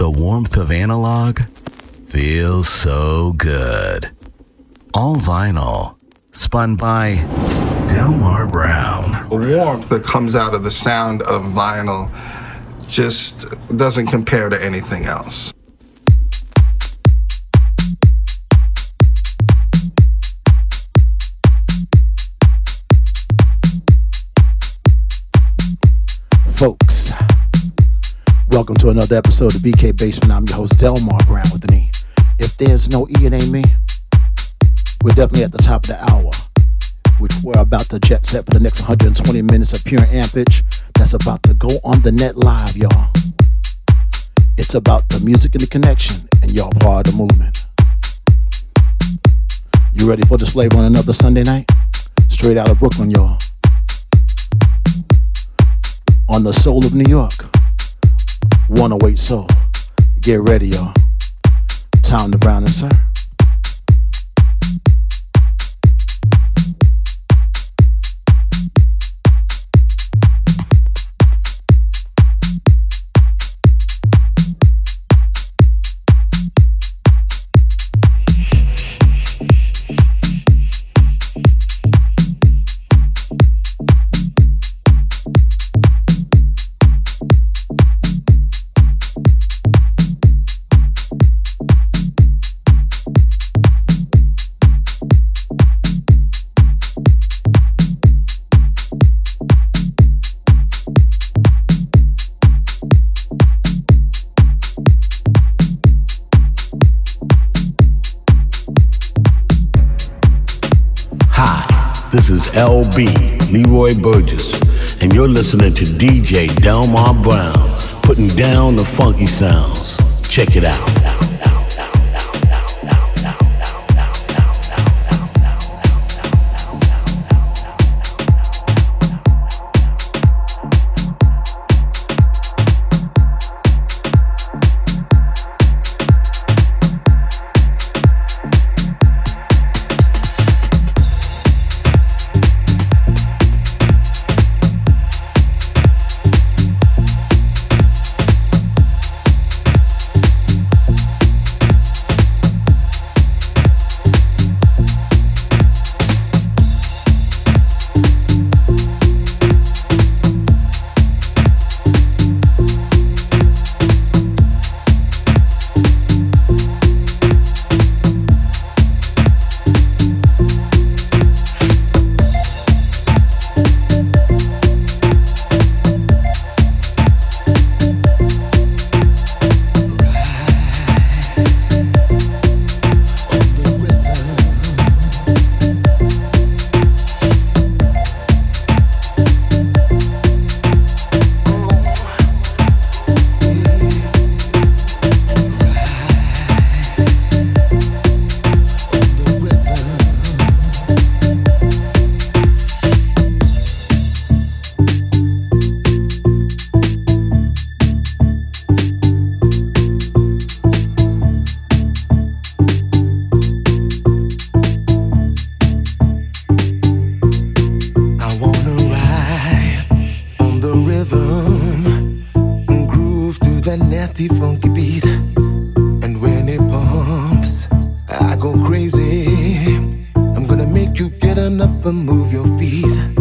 The warmth of analog feels so good. All vinyl, spun by Delmar Brown. The warmth that comes out of the sound of vinyl just doesn't compare to anything else. folks. Welcome to another episode of BK Basement. I'm your host, Delmar Brown with an E. If there's no E, it ain't me. We're definitely at the top of the hour, which we're about to jet set for the next 120 minutes of pure ampage that's about to go on the net live, y'all. It's about the music and the connection, and y'all part of the movement. You ready for flavor on another Sunday night? Straight out of Brooklyn, y'all on the soul of New York. 108 Soul. Get ready, y'all. Time to Brown and Sir. LB, Leroy Burgess, and you're listening to DJ Delmar Brown, putting down the funky sounds. Check it out. You can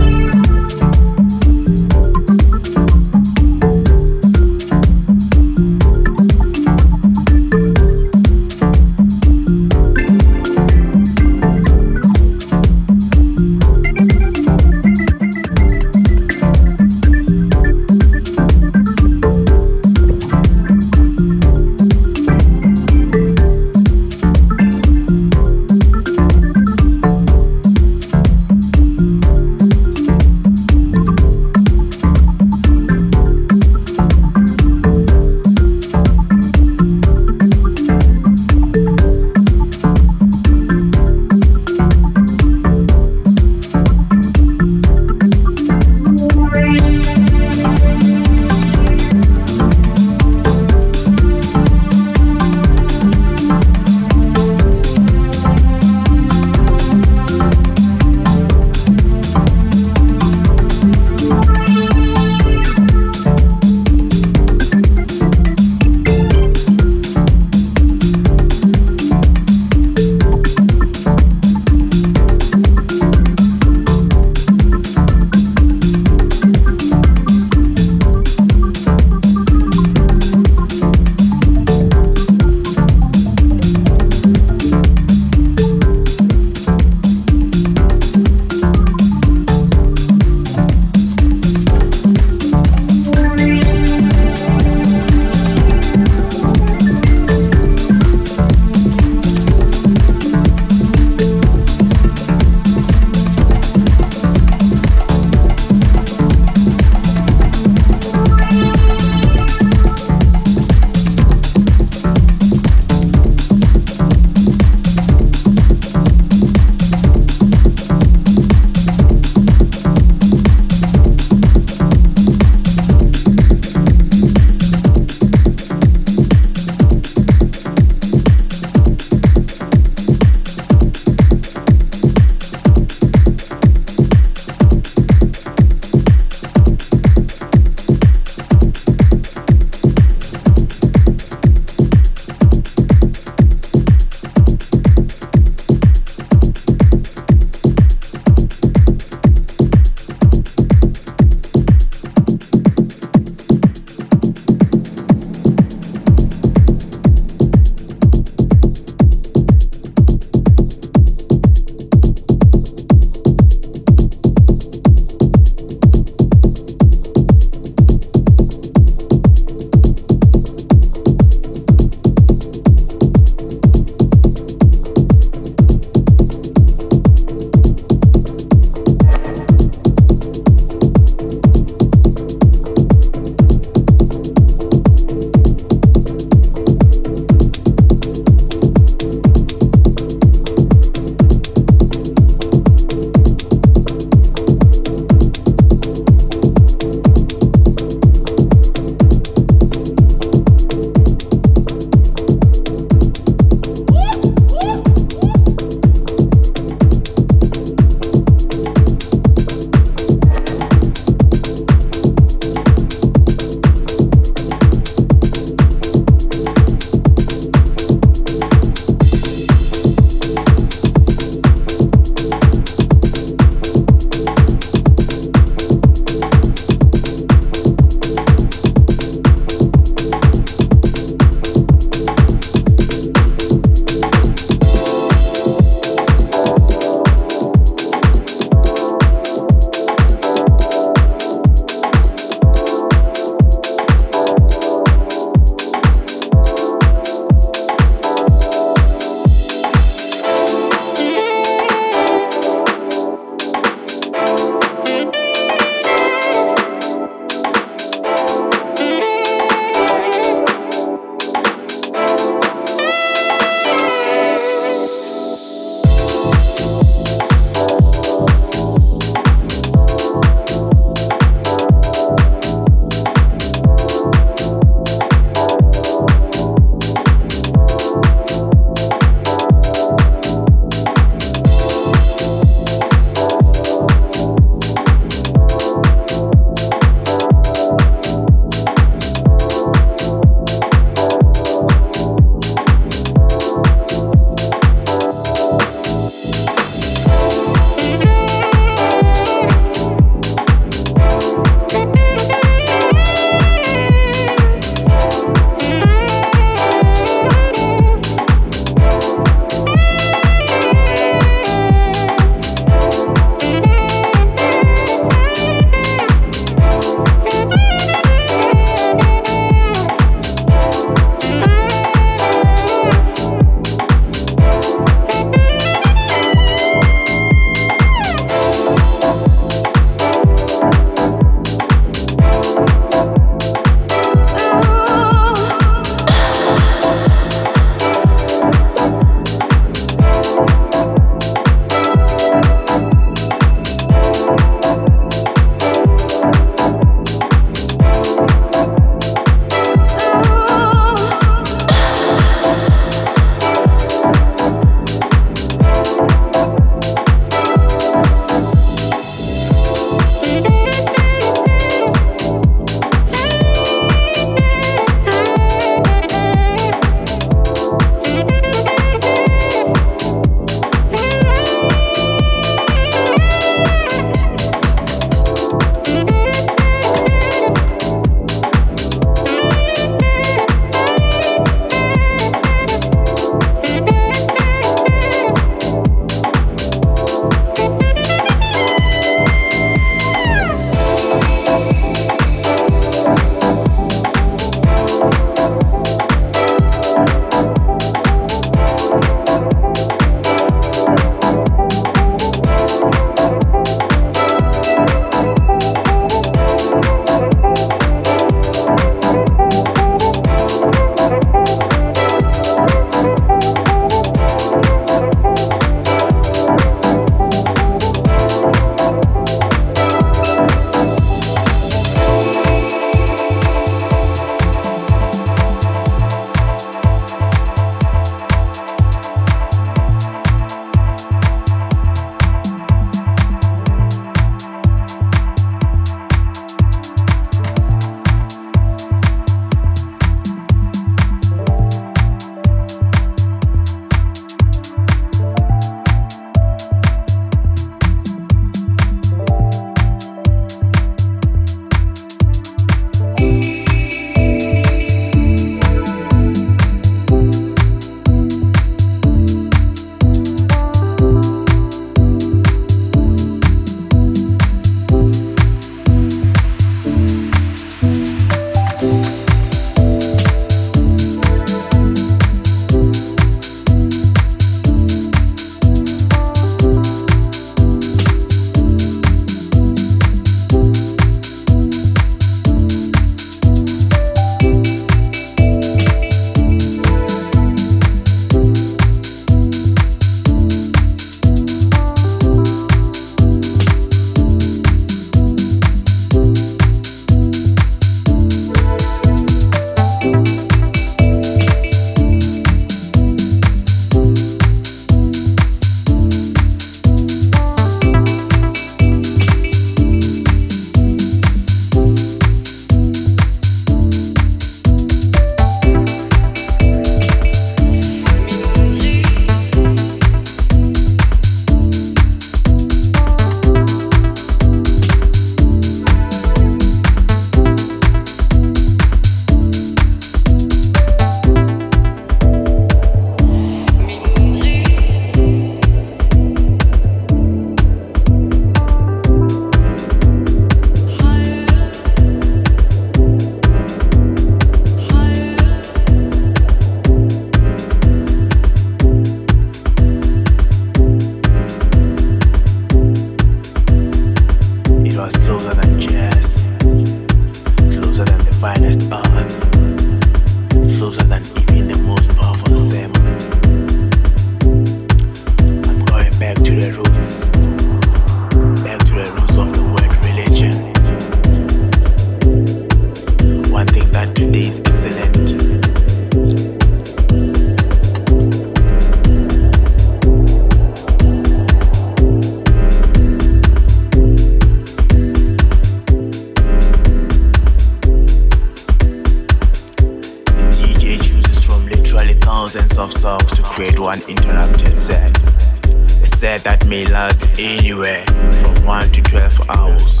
have said. They said that may last anywhere from 1 to 12 hours.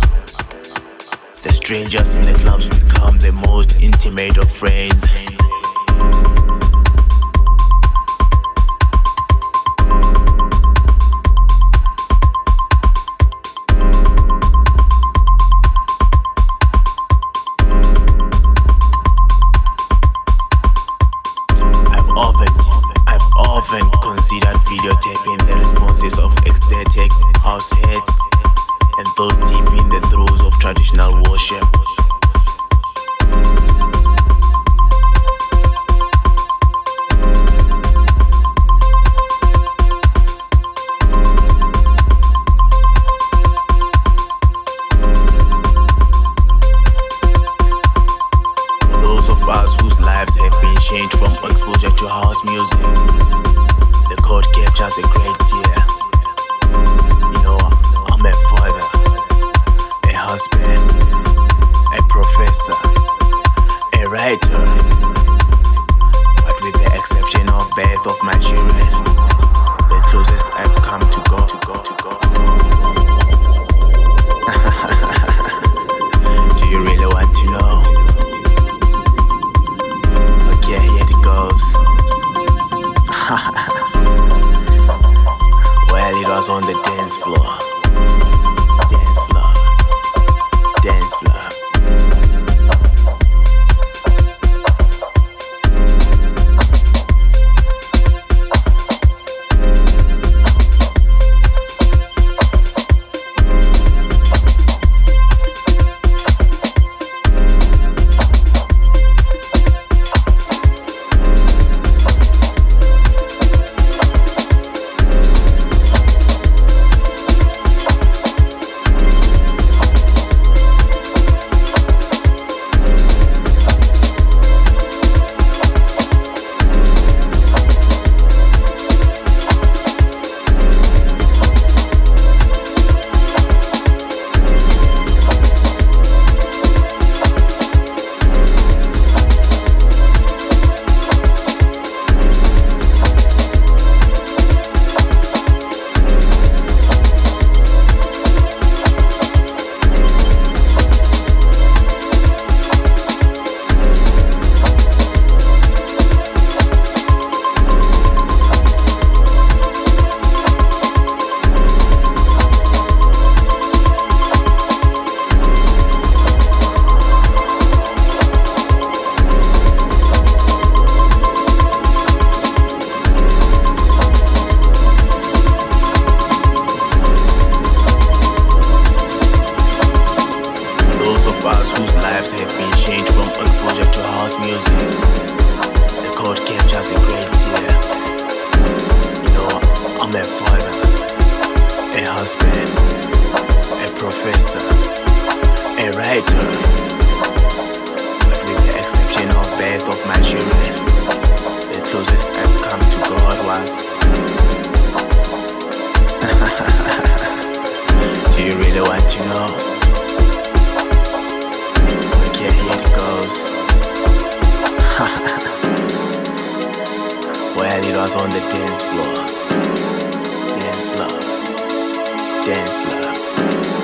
The strangers in the clubs become the most intimate of friends. first deep in the throes of traditional worship. dance floor.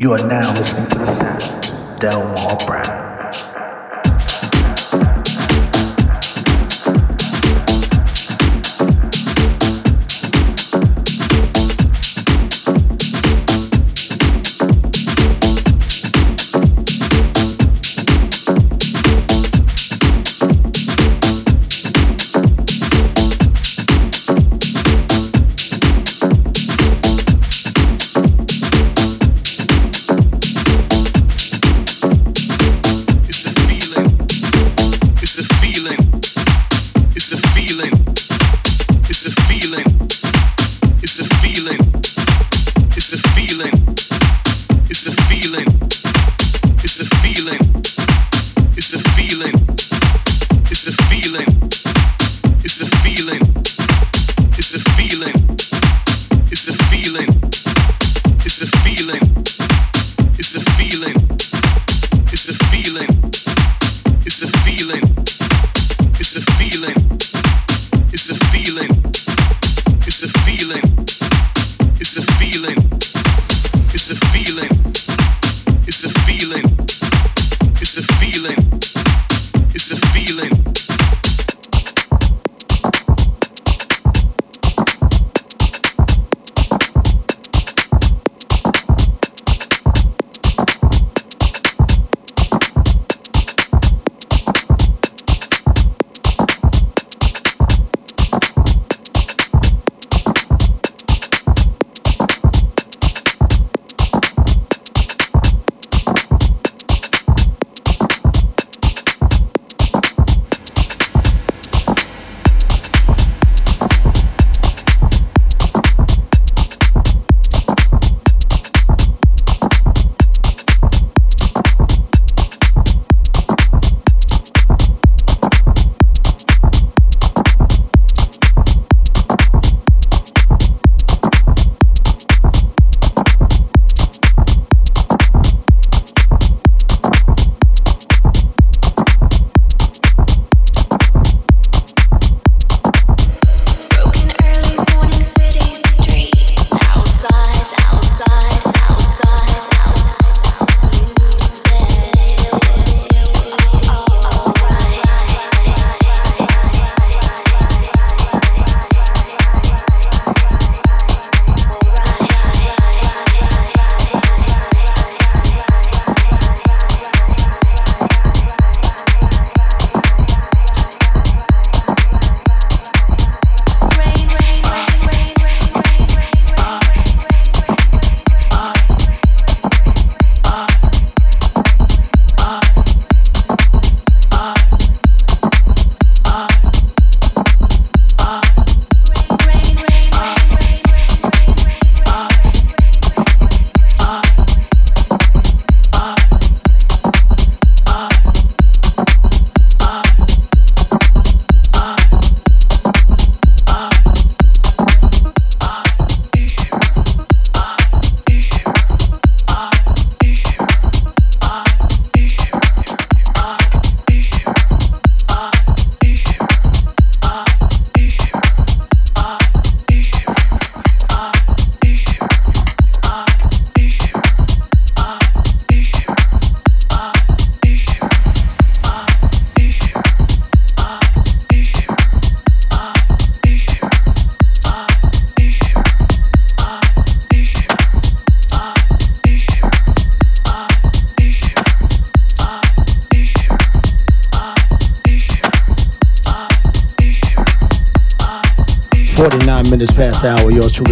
You are now listening to the sound Delmar Brown.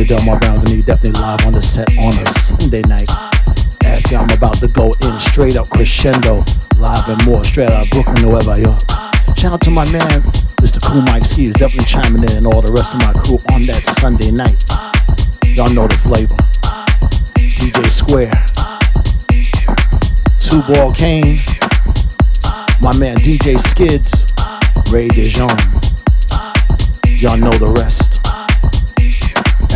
Delmar Brown, and definitely live on the set on a Sunday night. As y'all, I'm about to go in straight up crescendo, live and more, straight out of Brooklyn, Nueva York. Shout out to my man, Mr. Cool Mike Ski, definitely chiming in, and all the rest of my crew on that Sunday night. Y'all know the flavor. DJ Square, Two Ball Kane, my man DJ Skids, Ray DeJean. Y'all know the rest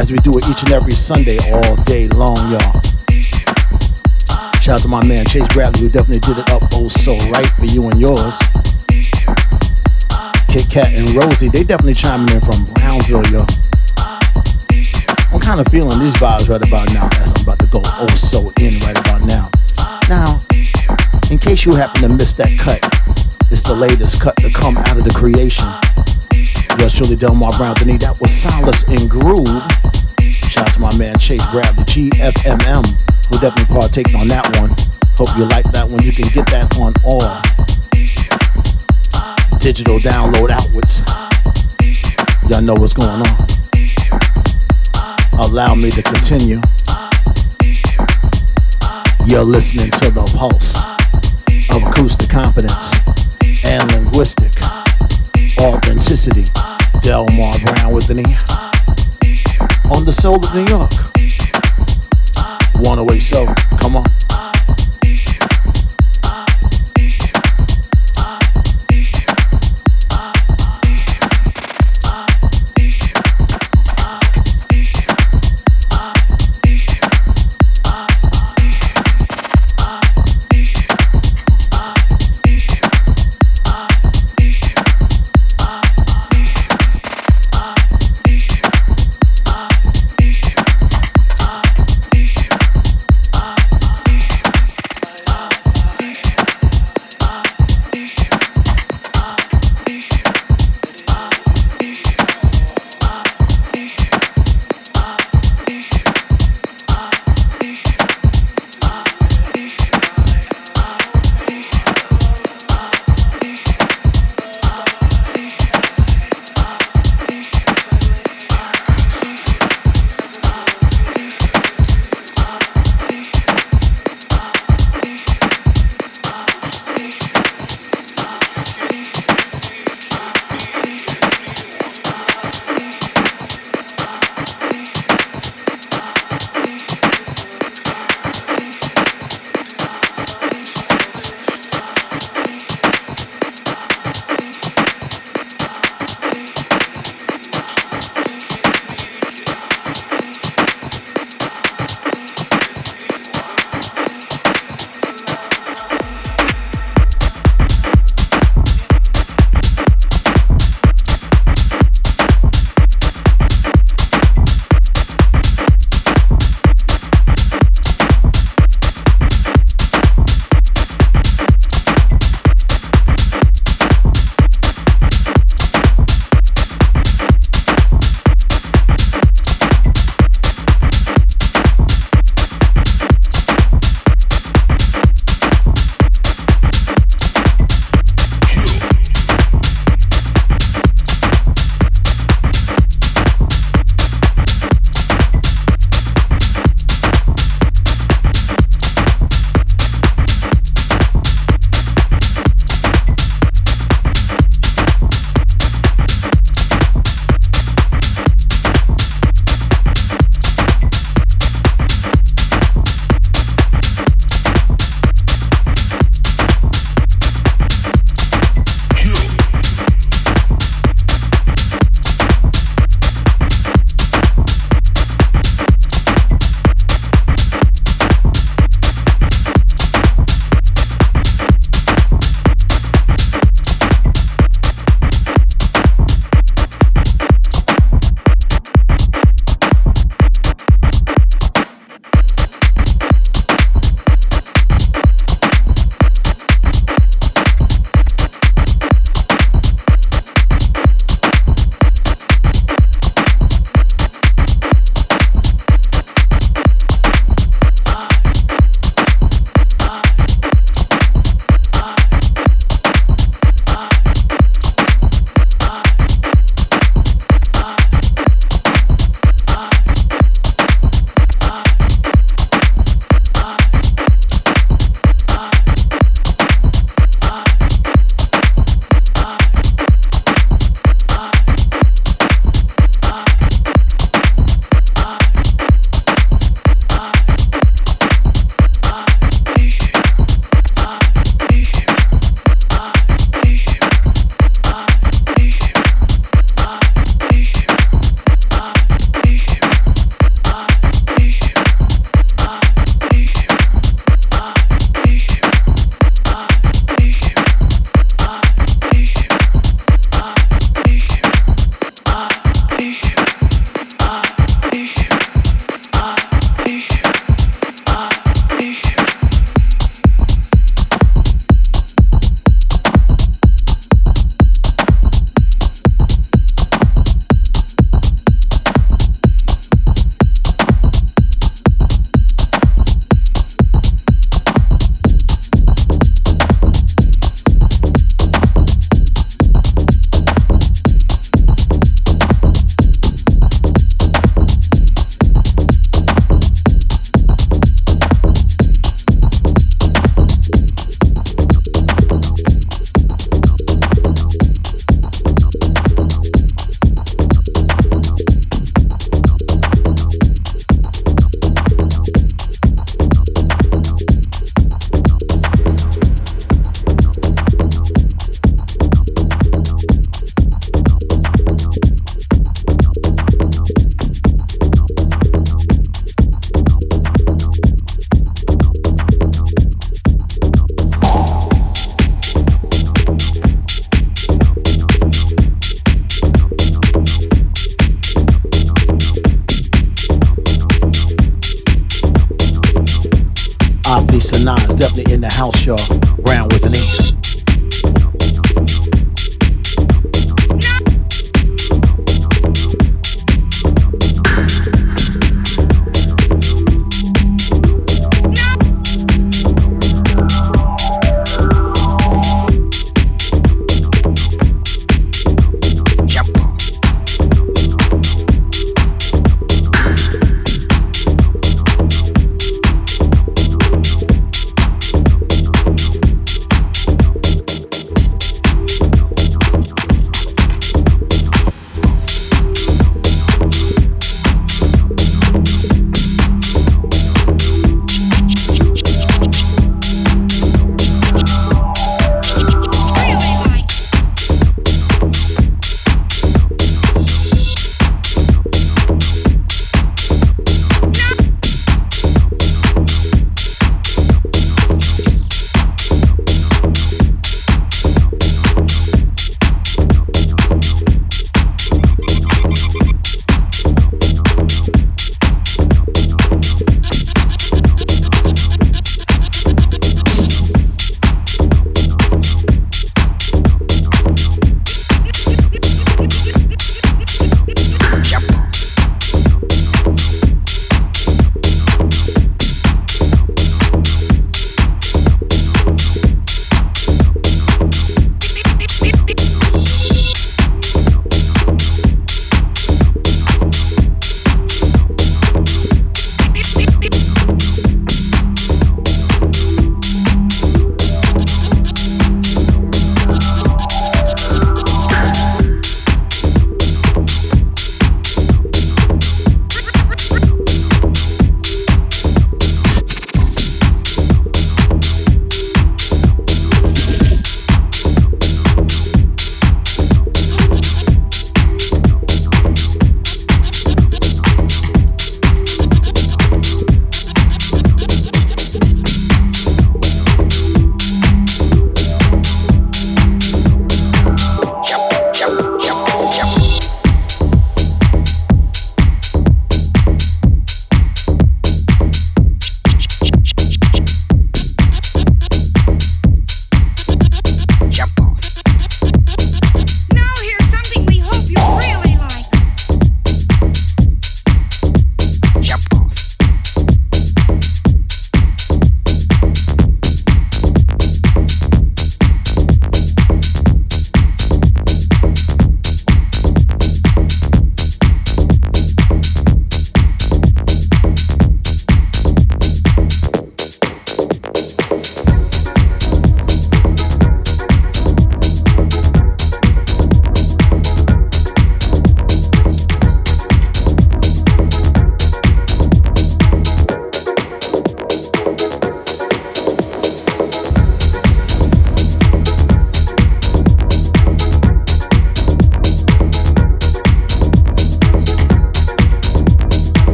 as we do it each and every Sunday all day long, y'all. Shout out to my man Chase Bradley, who definitely did it up oh so right for you and yours. Kit Kat and Rosie, they definitely chiming in from Brownsville, yo. I'm kind of feeling these vibes right about now as I'm about to go oh so in right about now. Now, in case you happen to miss that cut, it's the latest cut to come out of the creation. Yours truly, Delmar Brown Denis. That was Solace and Groove. Shout out to my man Chase Bradley, GFMM, who definitely partaked on that one. Hope you like that one. You can get that on all digital download outwards. Y'all know what's going on. Allow me to continue. You're listening to the pulse of acoustic confidence and linguistic authenticity. Delmar Brown with an E. On the soul of New York. One oh away so. Come on.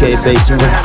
BK Basement.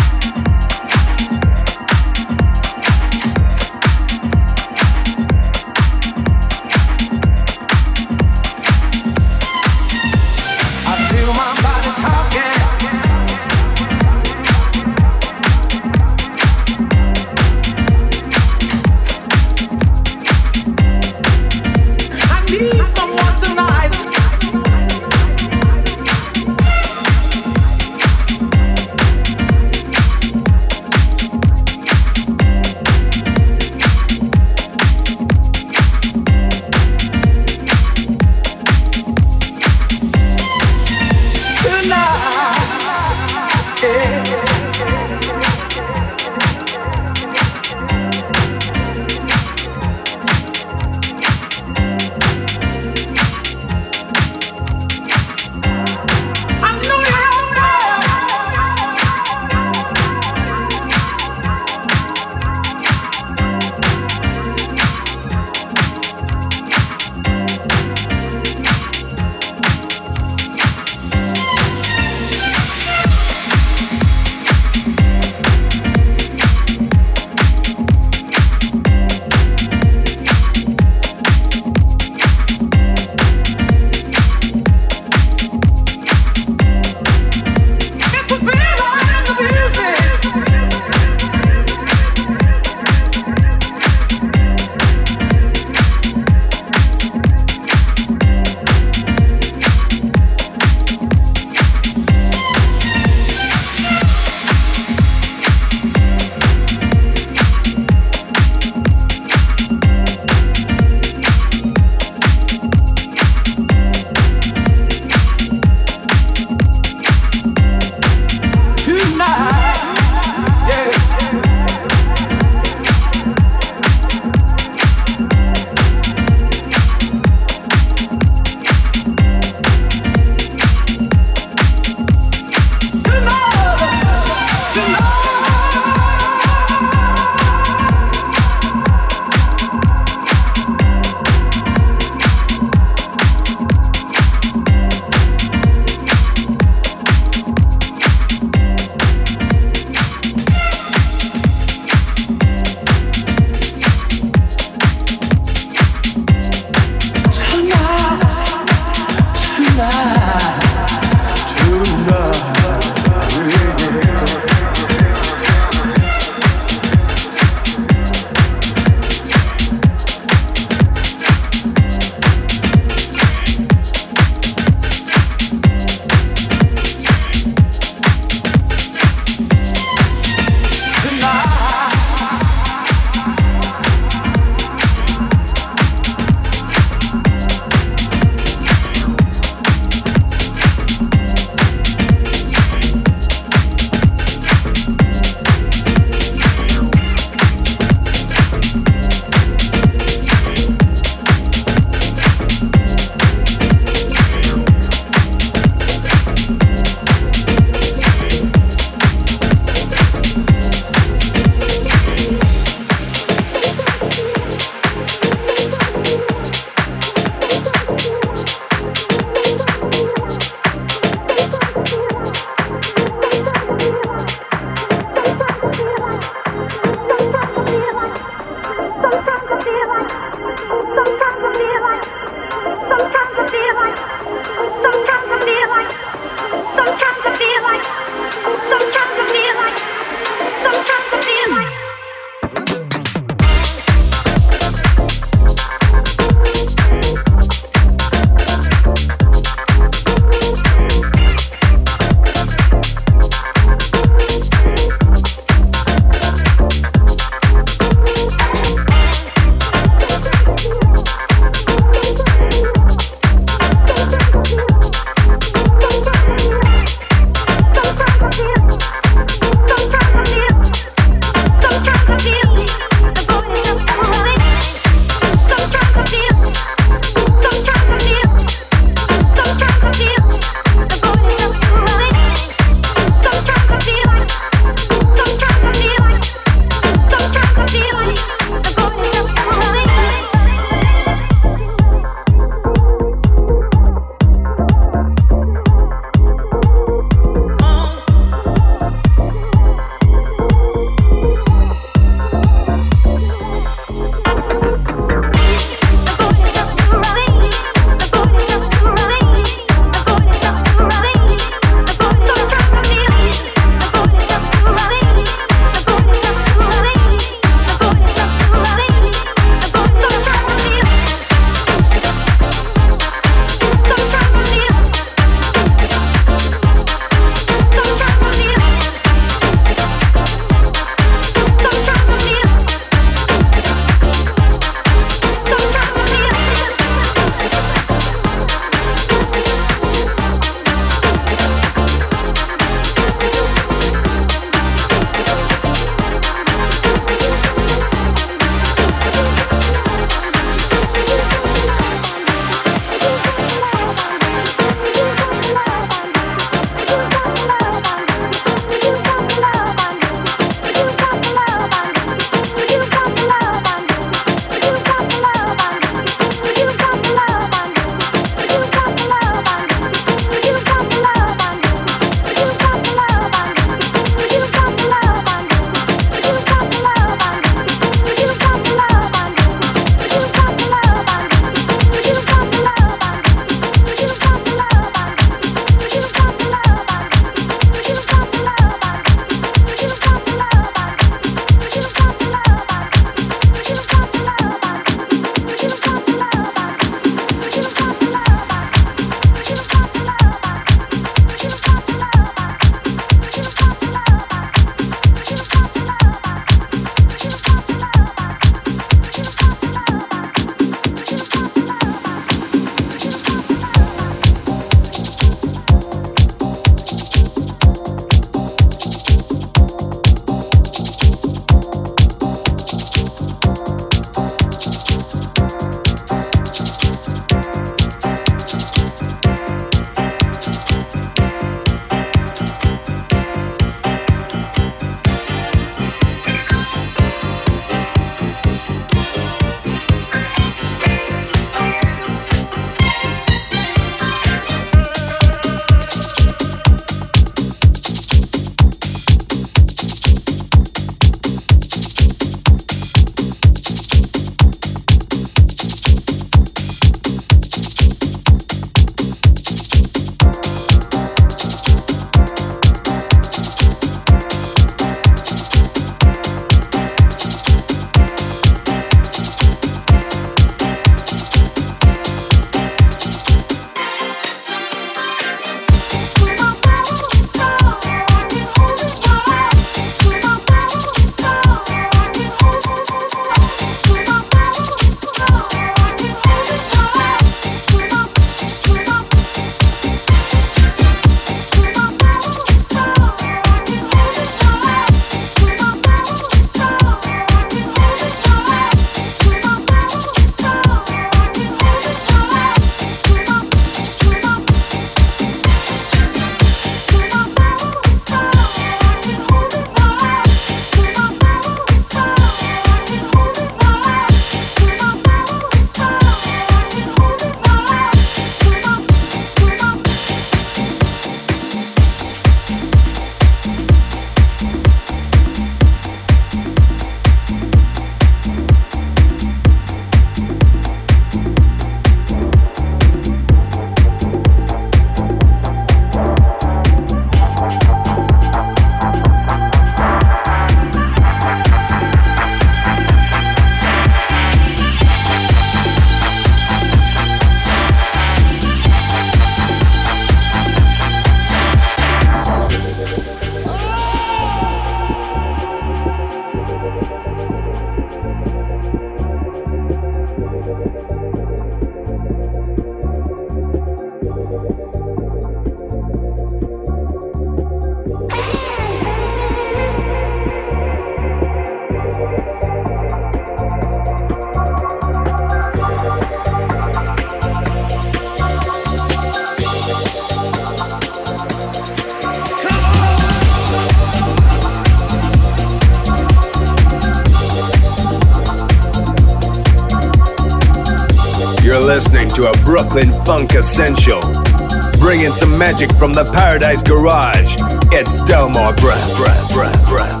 Magic from the Paradise Garage. It's Delmar Brown. Brown, Brown, Brown,